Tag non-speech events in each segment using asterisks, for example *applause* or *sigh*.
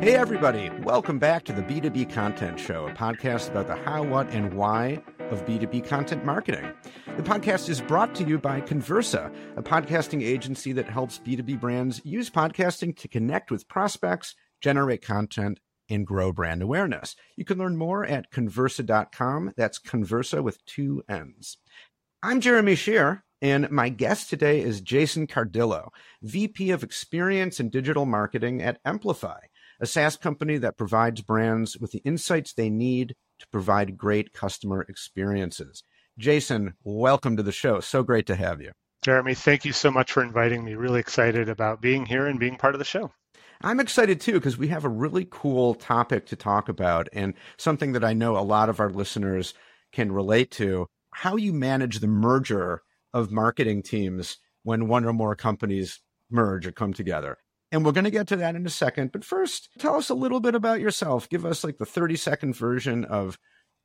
Hey, everybody. Welcome back to the B2B Content Show, a podcast about the how, what, and why of B2B content marketing. The podcast is brought to you by Connversa, a podcasting agency that helps B2B brands use podcasting to connect with prospects, generate content, and grow brand awareness. You can learn more at connversa.com. That's Connversa with two N's. I'm Jeremy Shear, and my guest today is Jason Cardillo, VP of Experience and Digital Marketing at Emplifi a SaaS company that provides brands with the insights they need to provide great customer experiences. Jason, welcome to the show. So great to have you. Jeremy, thank you so much for inviting me. Really excited about being here and being part of the show. I'm excited too because we have a really cool topic to talk about and something that I know a lot of our listeners can relate to how you manage the merger of marketing teams when one or more companies merge or come together. And we're going to get to that in a second. But first, tell us a little bit about yourself. Give us like the 30 second version of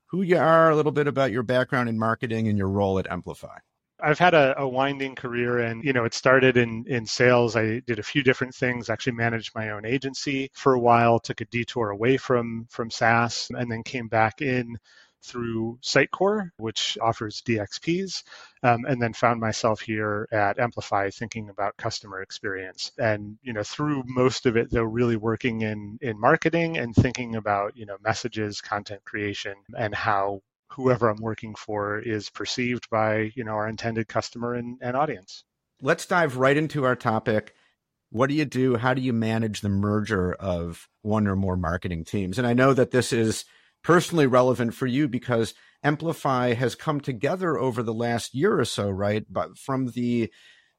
who you are, a little bit about your background in marketing and your role at Emplifi. I've had a, a, winding career and you know it started in in sales. I did a few different things, actually managed my own agency for a while, took a detour away from from SaaS and then came back in through Sitecore, which offers DXPs, um, and then found myself here at Emplifi thinking about customer experience. And you know, through most of it, though, really working in in marketing and thinking about you know messages, content creation, and how whoever I'm working for is perceived by you know our intended customer and, and audience. Let's dive right into our topic. What do you do? How do you manage the merger of one or more marketing teams? And I know that this is personally relevant for you because Emplifi has come together over the last year or so, right? But from the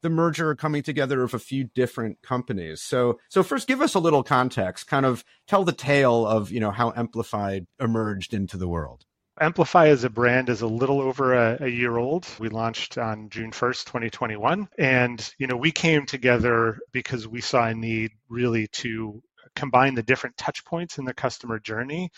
the merger coming together of a few different companies. So so first give us a little context, kind of tell the tale of, you know, how Emplifi emerged into the world. Emplifi as a brand is a little over a, a, year old. We launched on June 1st, 2021. And, you know, we came together because we saw a need really to combine the different touch points in the customer journey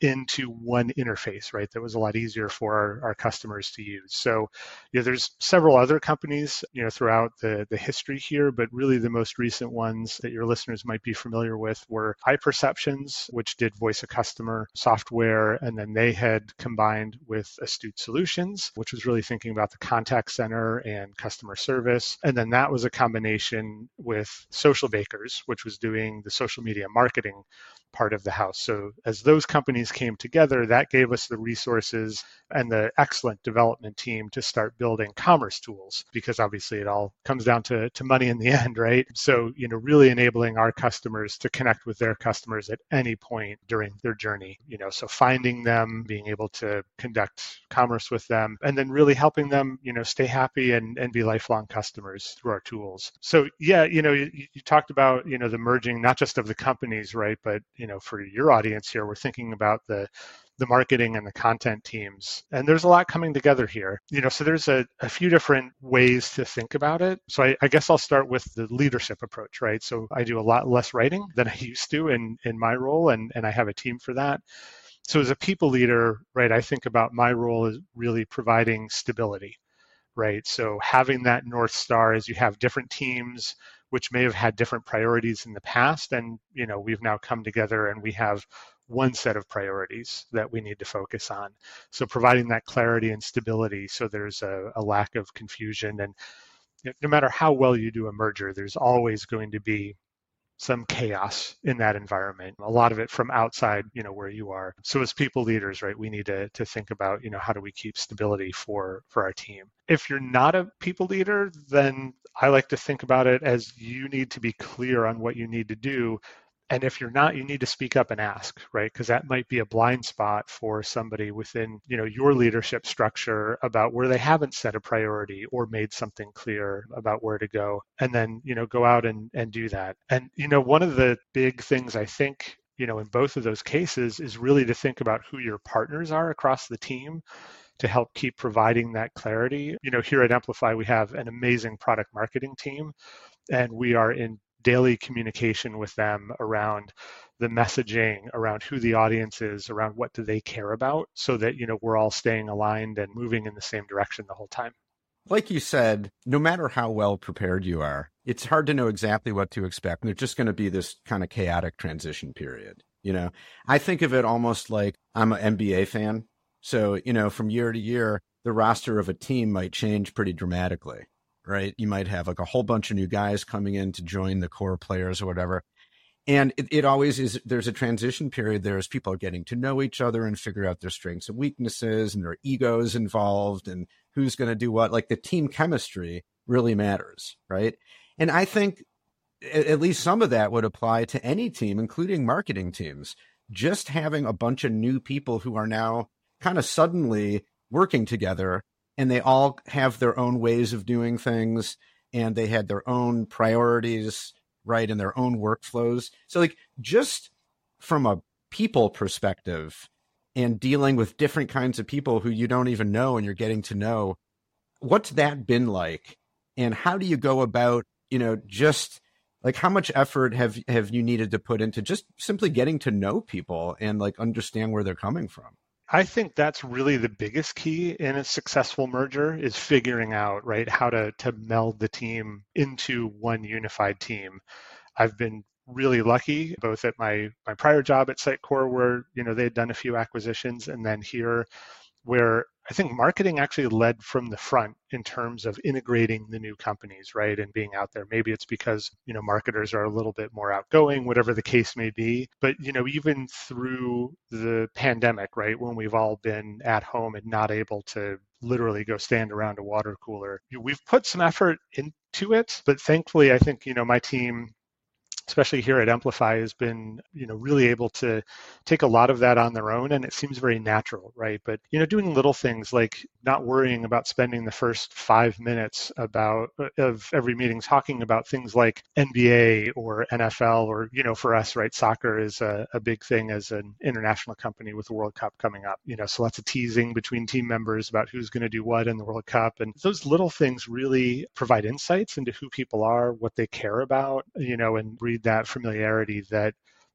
into one interface, right? That was a lot easier for our, our customers to use. So, you know, there's several other companies, you know, throughout the, the history here, but really the most recent ones that your listeners might be familiar with were iPerceptions, which did voice of customer software, and then they had combined with Astute Solutions, which was really thinking about the contact center and customer service. And then that was a combination with Socialbakers, which was doing the social media marketing part of the house. So as those companies came together, that gave us the resources and the excellent development team to start building commerce tools because obviously it all comes down to, to money in the *laughs* end, right? So, you know, really enabling our customers to connect with their customers at any point during their journey, you know, so finding them, being able to conduct commerce with them, and then really helping them, you know, stay happy and, and be lifelong customers through our tools. So yeah, you know, you, you talked about, you know, the merging, not just of the companies, right? But, you know, for your audience here, we're thinking about the the marketing and the content teams. And there's a lot coming together here. You know, so there's a, a few different ways to think about it. So I, I, guess I'll start with the leadership approach, right? So I do a lot less writing than I *laughs* used to in, in my role, and, and I have a team for that. So as a people leader, right, I think about my role as really providing stability, right? So having that North Star as you have different teams which may have had different priorities in the past and you know we've now come together and we have one set of priorities that we need to focus on. So providing that clarity and stability so there's a, a lack of confusion. And no matter how well you do a merger there's always going to be some chaos in that environment. A lot of it from outside you know where you are. So as people leaders right we need to, to think about you know how do we keep stability for for our team. If you're not a people leader then i like to think about it as you need to be clear on what you need to do and if you're not you need to speak up and ask right? Because that might be a blind spot for somebody within you know your leadership structure about where they haven't set a priority or made something clear about where to go. And then you know go out and, and do that. And you know one of the big things i think you know in both of those cases is really to think about who your partners are across the team to help keep providing that clarity. You know, here at Emplifi, we have an amazing product marketing team, and we are in daily communication with them around the messaging around who the audience is around what do they care about so that you know we're all staying aligned and moving in the same direction the whole time like you said, no matter how well prepared you are, it's hard to know exactly what to expect. And it's just going to be this kind of chaotic transition period. You know, I think of it almost like I'm an NBA fan. So, you know, from year to year, the roster of a team might change pretty dramatically, right? You might have like a whole bunch of new guys coming in to join the core players or whatever. And it, it always is, there's a transition period there as people are getting to know each other and figure out their strengths and weaknesses and their egos involved and who's going to do what. Like the team chemistry really matters, right? And I think at least some of that would apply to any team, including marketing teams. Just having a bunch of new people who are now kind of suddenly working together and they all have their own ways of doing things and they had their own priorities, right, and their own workflows. So, like, just from a people perspective and dealing with different kinds of people who you don't even know and you're getting to know, what's that been like? And how do you go about, you know, just like how much effort have have you needed to put into just simply getting to know people and like understand where they're coming from I think that's really the biggest key in a successful merger is figuring out right how to to meld the team into one unified team. I've been really lucky both at my my prior job at Sitecore where you know they had done a few acquisitions and then here where I think marketing actually led from the front in terms of integrating the new companies, right? And being out there. Maybe it's because, you know, marketers are a little bit more outgoing, whatever the case may be. But, you know, even through the pandemic, right, when we've all been at home and not able to literally go stand around a water cooler, we've put some effort into it. But thankfully, I think, you know, my team especially here at Emplifi, has been you know really able to take a lot of that on their own, and it seems very natural, right? But you know, doing little things like not worrying about spending the first five minutes about uh, of every meeting talking about things like NBA or NFL or you know, for us, right, soccer is a, a big thing as an international company with the World Cup coming up. You know, so lots of teasing between team members about who's going to do what in the World Cup, and those little things really provide insights into who people are, what they care about, you know, and that familiarity that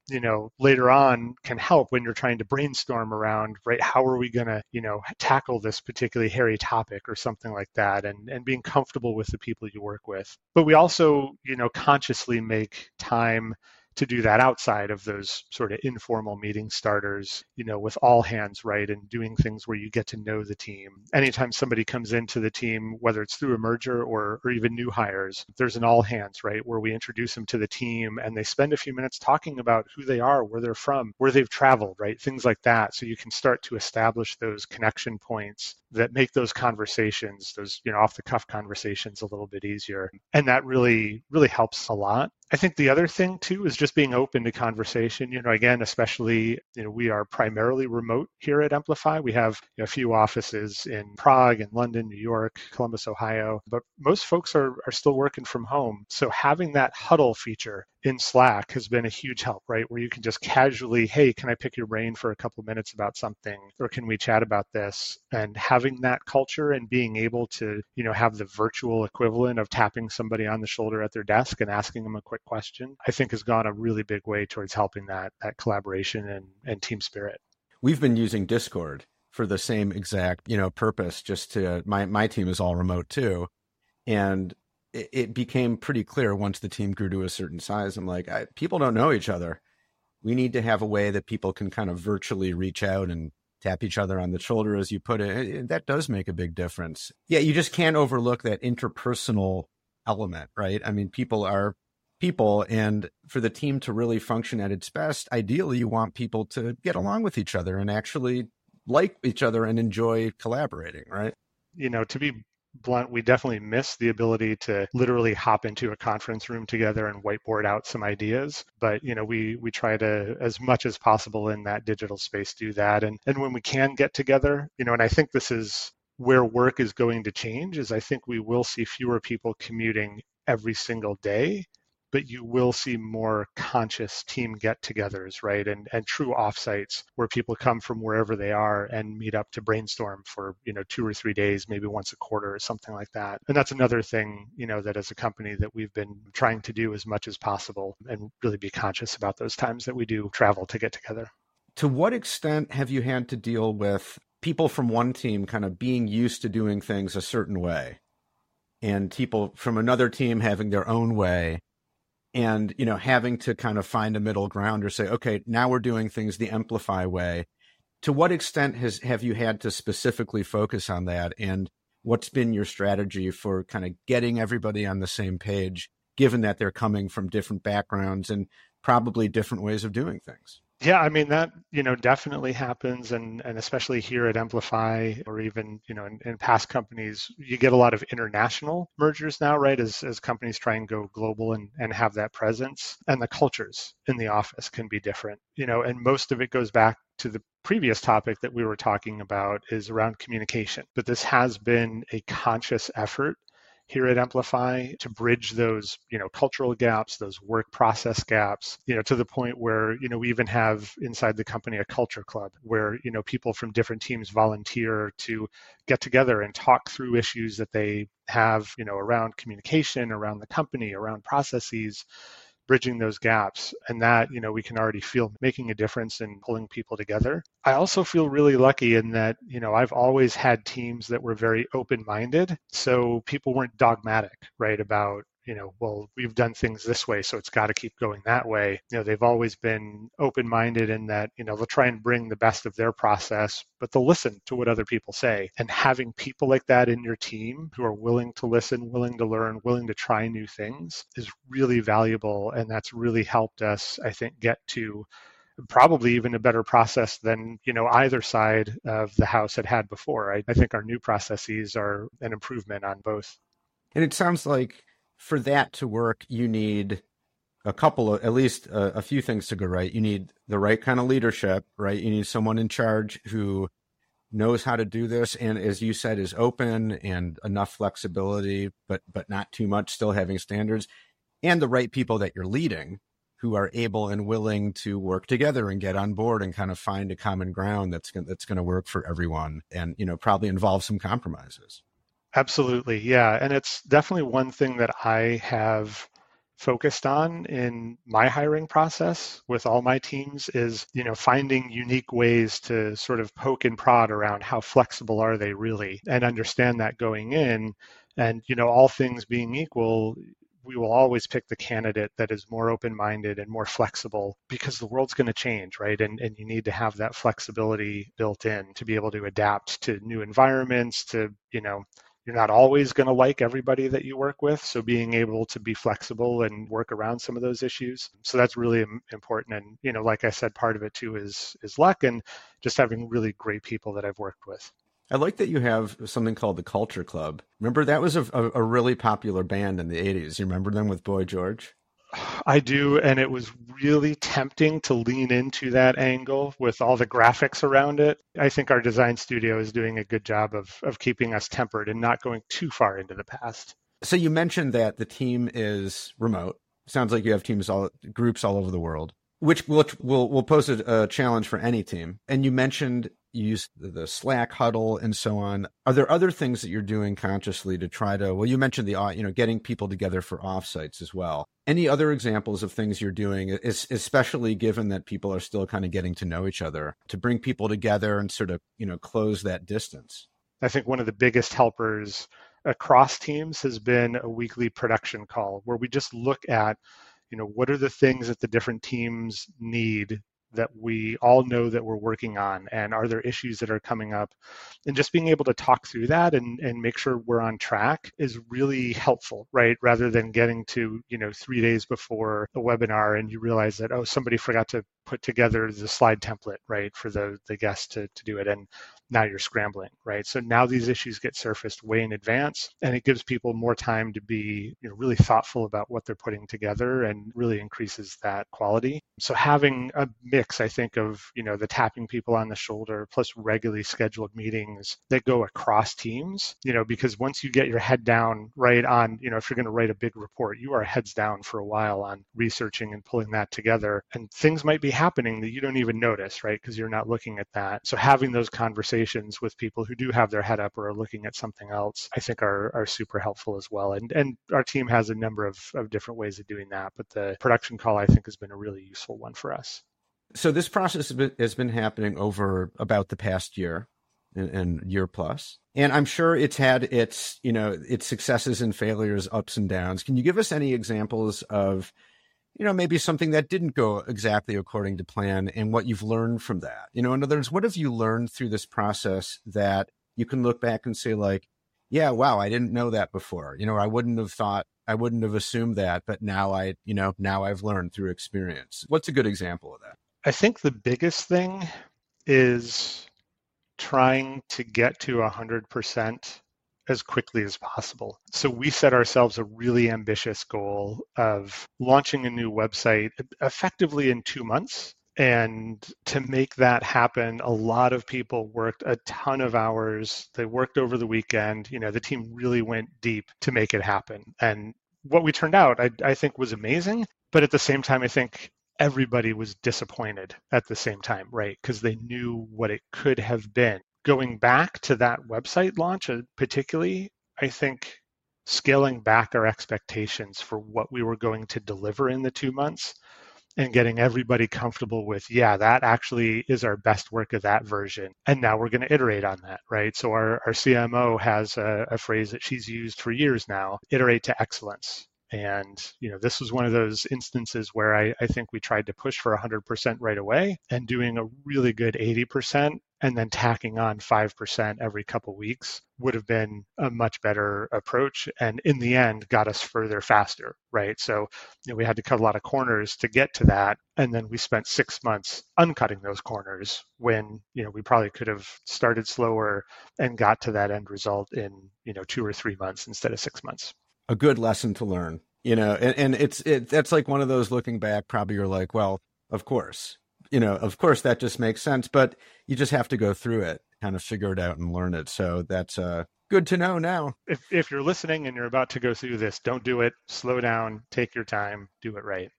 you know later on can help when you're trying to brainstorm around right how are we going to you know tackle this particularly hairy topic or something like that and and being comfortable with the people you work with. But we also you know consciously make time to do that outside of those sort of informal meeting starters, you know, with all hands, right? And doing things where you get to know the team. Anytime somebody comes into the team, whether it's through a merger or, or even new hires, there's an all hands, right? Where we introduce them to the team and they spend a few minutes talking about who they are, where they're from, where they've traveled, right? Things like that. So you can start to establish those connection points that make those conversations, those, you know, off the cuff conversations a little bit easier. And that really, really helps a lot. I think the other thing too is just being open to conversation. You know, again, especially, you know, we are primarily remote here at Emplifi. We have a few offices in Prague and London, New York, Columbus, Ohio, but most folks are, are still working from home. So having that huddle feature in Slack has been a huge help, right? Where you can just casually, hey, can I pick your brain for a couple minutes about something? Or can we chat about this? And having that culture and being able to, you know, have the virtual equivalent of tapping somebody on the shoulder at their desk and asking them a quick question, I think has gone a really big way towards helping that that collaboration and, and team spirit. We've been using Discord for the same exact, you know, purpose, just to my my team is all remote too. And it, it became pretty clear once the team grew to a certain size. I'm like, I, people don't know each other. We need to have a way that people can kind of virtually reach out and tap each other on the shoulder, as you put it. it that does make a big difference. Yeah, you just can't overlook that interpersonal element, right? I mean, people are people and for the team to really function at its best ideally you want people to get along with each other and actually like each other and enjoy collaborating right you know to be blunt, we definitely miss the ability to literally hop into a conference room together and whiteboard out some ideas. But you know, we we try to as much as possible in that digital space do that. And and when we can get together, you know, and I think this is where work is going to change is I think we will see fewer people commuting every single day but you will see more conscious team get-togethers, right? And and true offsites where people come from wherever they are and meet up to brainstorm for you know two or three days, maybe once a quarter or something like that. And that's another thing you know that as a company that we've been trying to do as much as possible and really be conscious about those times that we do travel to get together. To what extent have you had to deal with people from one team kind of being used to doing things a certain way? and people from another team having their own way and you know having to kind of find a middle ground or say okay now we're doing things the Emplifi way. To what extent has have you had to specifically focus on that? And what's been your strategy for kind of getting everybody on the same page given that they're coming from different backgrounds and probably different ways of doing things yeah, I mean that you know definitely happens, and and especially here at Emplifi, or even you know in, in, past companies, you get a lot of international mergers now, right? As as companies try and go global and and have that presence, and the cultures in the office can be different, you know, and most of it goes back to the previous topic that we were talking about is around communication. But this has been a conscious effort here at Emplifi to bridge those, you know, cultural gaps, those work process gaps, you know, to the point where, you know, we even have inside the company a culture club where, you know, people from different teams volunteer to get together and talk through issues that they have, you know, around communication, around the company, around processes bridging those gaps and that you know we can already feel making a difference in pulling people together. I also feel really lucky in that you know i've always had teams that were very open minded so people weren't dogmatic right about you know, well, we've done things this way, so it's got to keep going that way. You know, they've always been open minded in that, you know, they'll try and bring the best of their process, but they'll listen to what other people say. And having people like that in your team who are willing to listen, willing to learn, willing to try new things is really valuable. And that's really helped us, I think, get to probably even a better process than you know either side of the house had had before. I, I, think our new processes are an improvement on both. And it sounds like for that to work, you need a couple of at least a, a, few things to go right. You need the right kind of leadership, right? You need someone in charge who knows how to do this and as you said is open and enough flexibility but but not too much still having standards and the right people that you're leading who are able and willing to work together and get on board and kind of find a common ground that's that's going to work for everyone and you know probably involve some compromises Absolutely. Yeah. And it's definitely one thing that I have focused on in my hiring process with all my teams is you know finding unique ways to sort of poke and prod around how flexible are they really and understand that going in and you know all things being equal we will always pick the candidate that is more open-minded and more flexible because the world's going to change right and, and you need to have that flexibility built in to be able to adapt to new environments to you know you're not always going to like everybody that you work with so being able to be flexible and work around some of those issues so that's really important and you know like i said part of it too is is luck and just having really great people that i've worked with I like that you have something called the Culture Club. Remember that was a, a, really popular band in the 80s. You remember them with Boy George? I do, and it was really tempting to lean into that angle with all the graphics around it. I think our design studio is doing a good job of of keeping us tempered and not going too far into the past. So you mentioned that the team is remote. Sounds like you have teams all groups all over the world, which will will will pose a, a challenge for any team. And you mentioned use the Slack huddle and so on. Are there other things that you're doing consciously to try to? Well, you mentioned the uh, you know getting people together for offsites as well. Any other examples of things you're doing, especially given that people are still kind of getting to know each other, to bring people together and sort of you know close that distance? I think one of the biggest helpers across teams has been a weekly production call where we just look at you know what are the things that the different teams need that we all know that we're working on? And are there issues that are coming up? And just being able to talk through that and, and make sure we're on track is really helpful right? Rather than getting to you know three days before a webinar and you realize that oh somebody forgot to put together the slide template right for the the guest to, to do it and now you're scrambling, right? So now these issues get surfaced way in advance, and it gives people more time to be you know, really thoughtful about what they're putting together, and really increases that quality. So having a mix, I think, of you know the tapping people on the shoulder plus regularly scheduled meetings that go across teams, you know, because once you get your head down right on, you know, if you're going to write a big report, you are heads down for a while on researching and pulling that together, and things might be happening that you don't even notice, right? Because you're not looking at that. So having those conversations with people who do have their head up or are looking at something else, I think are, are super helpful as well. And, and our team has a number of, of different ways of doing that, but the production call, I think, has been a really useful one for us. So this process has been happening over about the past year. and, and year plus. And I'm sure it's had its, you know, its successes and failures, ups and downs. Can you give us any examples of, you know, maybe something that didn't go exactly according to plan and what you've learned from that? You know, in other words, what have you learned through this process that you can look back and say, like, yeah, wow, I didn't know that before. You know, I wouldn't have thought, I wouldn't have assumed that, but now I, you know, now I've learned through experience. What's a good example of that? I think the biggest thing is trying to get to 100% as quickly as possible. So we set ourselves a really ambitious goal of launching a new website effectively in two months. And to make that happen, a lot of people worked a ton of hours. They worked over the weekend. You know, the team really went deep to make it happen. And what we turned out, I, I think, was amazing. But at the same time, I think everybody was disappointed at the same time, right? Because they knew what it could have been. Going back to that website launch, uh, particularly, I think scaling back our expectations for what we were going to deliver in the two months and getting everybody comfortable with, yeah, that actually is our best work of that version. And now we're going to iterate on that, right? So our, our CMO has a, a phrase that she's used for years now iterate to excellence. And you know, this was one of those instances where I, I think we tried to push for 100% right away, and doing a really good 80% and then tacking on 5% every couple weeks would have been a much better approach and in the end got us further faster right? So you know, we had to cut a lot of corners to get to that. And then we spent six months uncutting those corners when you know we probably could have started slower and got to that end result in you know two or three months instead of six months a good lesson to learn you know and, and it's it that's like one of those looking back probably you're like well of course you know of course that just makes sense but you just have to go through it kind of figure it out and learn it. So that's uh good to know now. If, if you're listening and you're about to go through this don't do it. Slow down. Take your time. Do it right.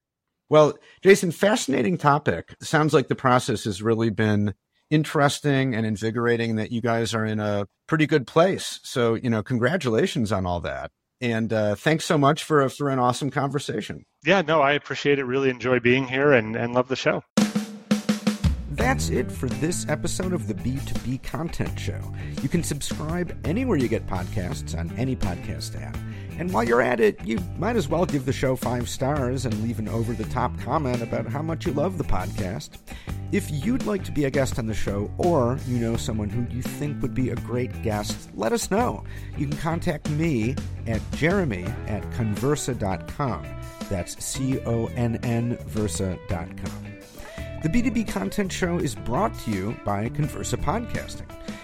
Well jason fascinating topic. Sounds like the process has really been interesting and invigorating that you guys are in a pretty good place. So you know congratulations on all that and uh, thanks so much for for an awesome conversation. Yeah, no, I appreciate it. Really enjoy being here and, and love the show. That's it for this episode of the B2B Content Show. You can subscribe anywhere you get podcasts on any podcast app. And while you're at it, you might as well give the show five stars and leave an over the top comment about how much you love the podcast. If you'd like to be a guest on the show, or you know someone who you think would be a great guest, let us know. You can contact me at jeremy at connversa.com. That's C O N N Versa.com. The B2B Content Show is brought to you by Connversa Podcasting.